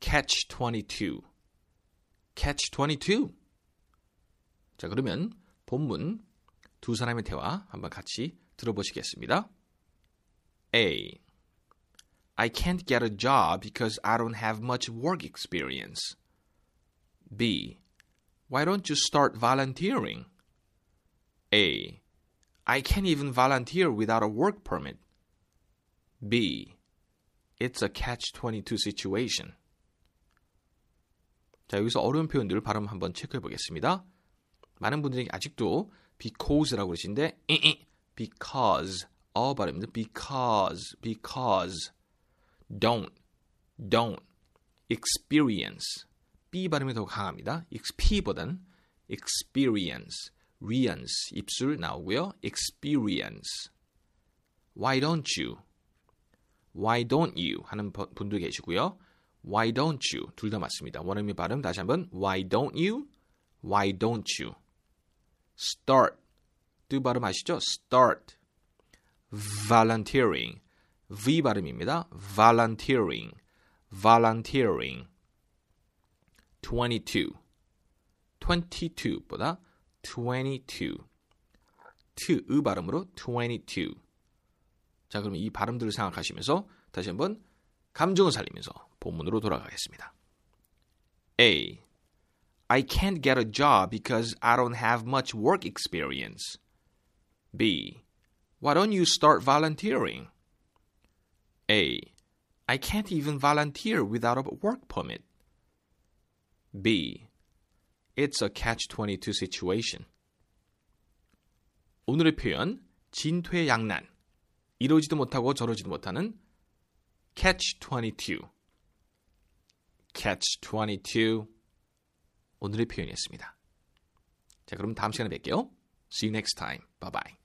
Catch 22 Catch 22 자 그러면 본문 두 사람의 대화 한번 같이 들어보시겠습니다. A I can't get a job because I don't have much work experience. B Why don't you start volunteering? A I can't even volunteer without a work permit. B. It's a catch-22 situation. 자, 여기서 어려운 표현들 발음 한번 체크해 보겠습니다. 많은 분들이 아직도 because라고 그러시는데 because 어 발음입니다. because because don't don't experience b 발음이 더 강합니다. xp보단 experience rience 입술 나오고요. experience why don't you why don't you 하는 분도 계시고요. Why don't you 둘 다 맞습니다. 원어민 발음 다시 한번 why don't you why don't you start 뜨 발음 아시죠? start volunteering v 발음입니다. volunteering volunteering 22 22보다 22 트, 으 발음으로 22 자, 그럼 이 발음들을 생각하시면서 다시 한번 감정을 살리면서 본문으로 돌아가겠습니다. A. I can't get a job because I don't have much work experience. B. Why don't you start volunteering? A. I can't even volunteer without a work permit. B. It's a catch-22 situation. 오늘의 표현 진퇴양난 이러지도 못하고 저러지도 못하는 catch-22 catch-22 오늘의 표현이었습니다. 자 그럼 다음 시간에 뵐게요. See you next time. Bye bye.